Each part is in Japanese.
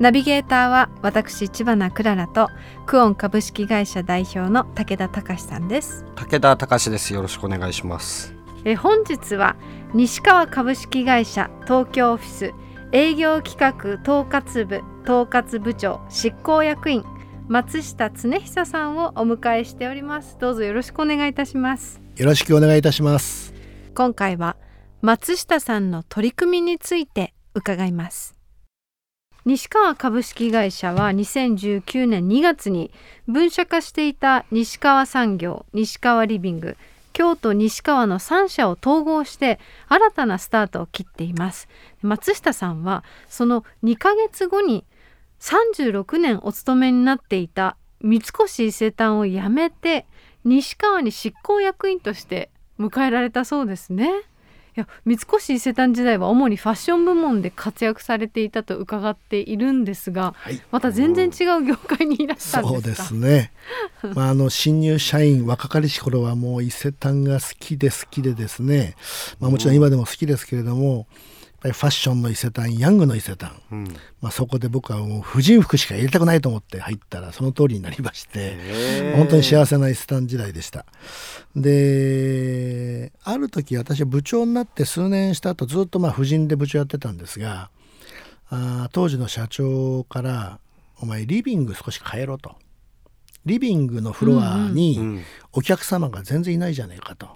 ナビゲーターは私千葉なクララとクオン株式会社代表の武田隆さんです。武田隆です。よろしくお願いします。え本日は西川株式会社東京オフィス営業企画統括部統括部長執行役員松下恒久さんをお迎えしております。どうぞよろしくお願いいたします。よろしくお願いいたします。今回は松下さんの取り組みについて伺います西川株式会社は2019年2月に分社化していた西川産業西川リビング京都西川の3社を統合して新たなスタートを切っています。松下さんはその2ヶ月後に36年お勤めになっていた三越伊勢丹を辞めて西川に執行役員として迎えられたそうですね。や三越伊勢丹時代は主にファッション部門で活躍されていたと伺っているんですが、はい、また全然違う業界にいらしたんですそうですね、まあ、あの新入社員若かりし頃はもう伊勢丹が好きで好きでですね、まあ、もちろん今でも好きですけれども、ぱりファッションの伊勢丹ヤングの伊勢丹、うん、まあ、そこで僕はもう婦人服しか入れたくないと思って入ったらその通りになりまして本当に幸せな伊勢丹時代でしたである時私は部長になって数年した後ずっとまあ婦人で部長やってたんですがあ当時の社長から「お前リビング少し変えろ」と。リビングのフロアにお客様が全然いないじゃねえかと。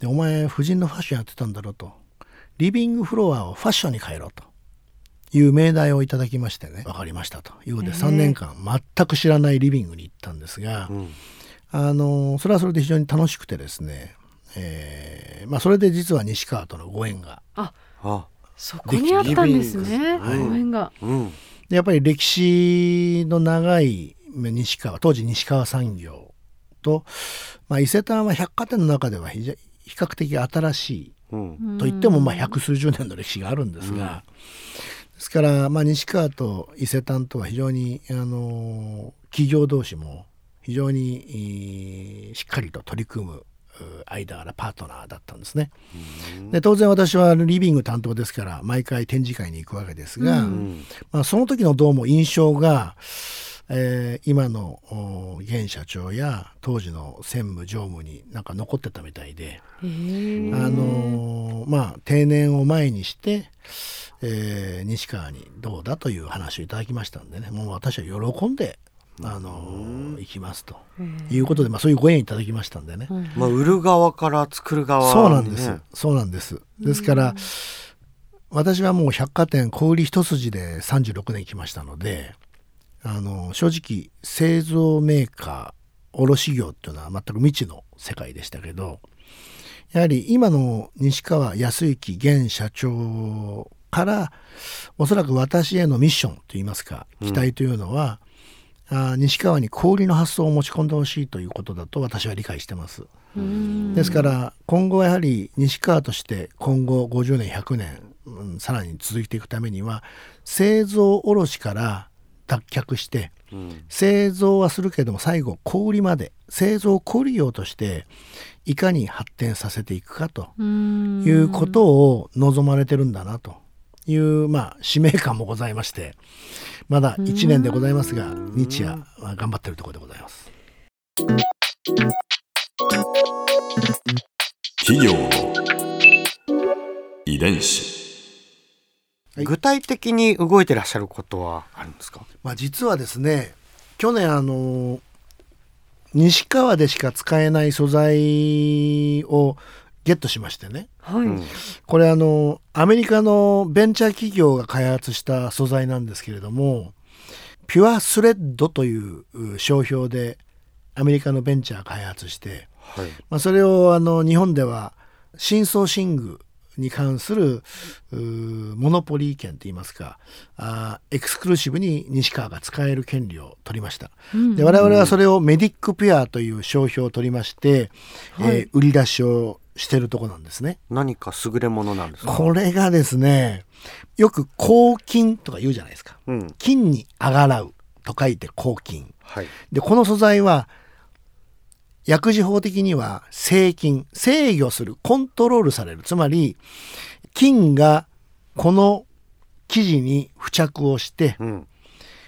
でお前婦人のファッションやってたんだろうと。リビングフロアをファッションに変えろという命題をいただきましてね。分かりましたということで3年間全く知らないリビングに行ったんですが、うん、あのそれはそれで非常に楽しくてですね、えーまあ、それで実は西川とのご縁があそこにあったんですね、はい、ご縁が。うん、でやっぱり歴史の長い西川当時西川産業と、まあ、伊勢丹は百貨店の中では比較的新しいといってもまあ百数十年の歴史があるんですが、ですからまあ西川と伊勢丹とは非常にあの企業同士も非常にしっかりと取り組む間柄パートナーだったんですね。で当然私はリビング担当ですから毎回展示会に行くわけですが、まあ、その時のどうも印象がえー、今の現社長や当時の専務常務になんか残ってたみたいで、あのー、まあ定年を前にして、えー、西川にどうだという話をいただきましたんでねもう私は喜んであの行きますと。いうことで、まあ、そういうご縁いただきましたんでね、まあ、売る側から作る側、ね、そうなんです。そうなんです。ですから私はもう百貨店小売一筋で36年来ましたのであの正直製造メーカー卸業っていうのは全く未知の世界でしたけどやはり今の西川康之現社長からおそらく私へのミッションといいますか期待というのは、うん、あ西川に小売りの発想を持ち込んでほしいということだと私は理解してます。ですから今後はやはり西川として今後50年100年、うん、さらに続いていくためには製造卸から脱却して、うん、製造はするけども最後小売まで製造小売業としていかに発展させていくかということを望まれてるんだなと。いう、まあ、使命感もございましてまだ1年でございますが日夜頑張ってるところでございます。企業の遺伝子具体的に動いてらっしゃることはあるんですか、まあ、実はですね去年あの西川でしか使えない素材をゲットしましてね、はい、これあのアメリカのベンチャー企業が開発した素材なんですけれどもピュアスレッドという商標でアメリカのベンチャー開発して、はい、まあ、それをあの日本では深層寝具に関するモノポリー権といいますかあーエクスクルーシブに西川が使える権利を取りました。うんで我々はそれをメディックピュアという商標を取りまして、はいえー売り出しをしてるとこなんですね。何か優れものなんですか？これがですねよく抗菌とか言うじゃないですか。うん菌にあがらうと書いて抗菌。はいでこの素材は薬事法的には制菌制御するコントロールされる。つまり菌がこの生地に付着をしてうん。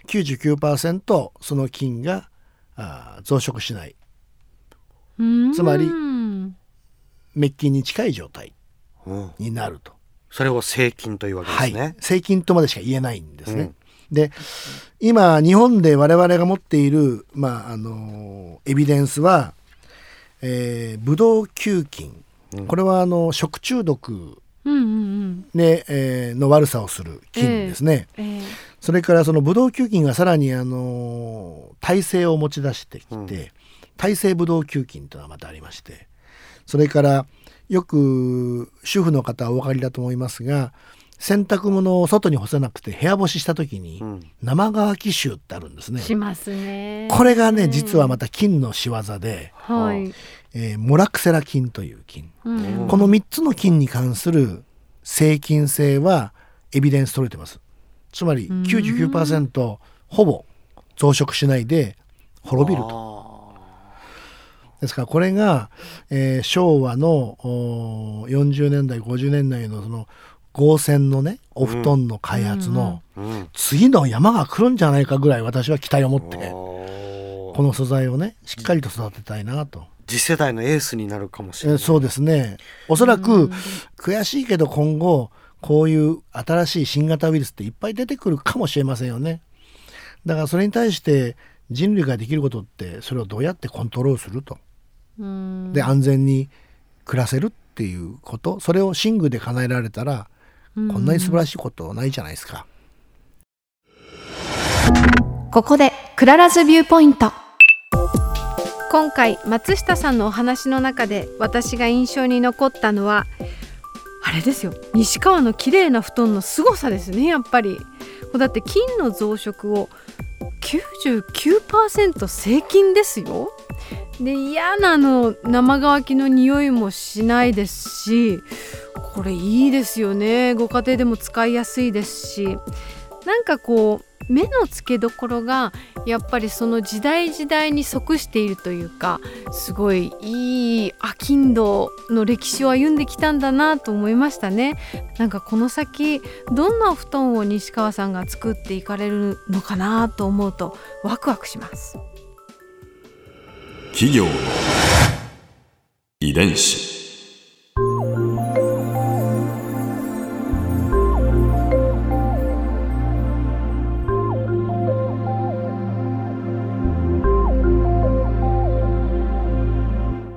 99%その菌があー増殖しない。うん。つまりうん滅菌に近い状態うん。になると。それを正菌というわけですね、はい、正菌とまでしか言えないんですね。で今日本で我々が持っている、まああのエビデンスは、えー、ブドウ球菌。うん。これはあの食中毒うんうんうん。で、えーの悪さをする菌ですね。ええそれからそのブドウ球菌がさらにあの耐性を持ち出してきて、うん。耐性ブドウ球菌というのがまたありましてそれからよく主婦の方はお分かりだと思いますが洗濯物を外に干せなくて部屋干しした時にうん。生乾き臭ってあるんですね。しますね。これがね実はまた菌の仕業で、はい、えーモラクセラ菌という菌。うん。この3つの菌に関する生菌性はエビデンス取れてます。つまりん。99%ほぼ増殖しないで滅びると。あですからこれが、えー昭和のおー40年代50年代のその合成のねお布団の開発の次の山が来るんじゃないかぐらい私は期待を持ってこの素材をねしっかりと育てたいなと。次世代のエースになるかもしれない、えーそうですね。おそらく悔しいけど今後こういう新しい新型ウイルスっていっぱい出てくるかもしれませんよね。だからそれに対して人類ができることってそれをどうやってコントロールすると。うん。で安全に暮らせるっていうこと。それを寝具で叶えられたらこんなに素晴らしいことないじゃないですか。ここで Clara's Viewpoint。今回松下さんのお話の中で私が印象に残ったのはあれですよ。西川の綺麗な布団の凄さですねやっぱり。だって菌の増殖を99%制菌ですよ。で嫌なの生乾きの匂いもしないですしこれいいですよね。ご家庭でも使いやすいですし。なんかこう目の付けどころがやっぱりその時代時代に即しているというかすごいいいアキンドの歴史を歩んできたんだなと思いましたね。なんかこの先どんなお布団を西川さんが作っていかれるのかなと思うとワクワクします。企業の遺伝子。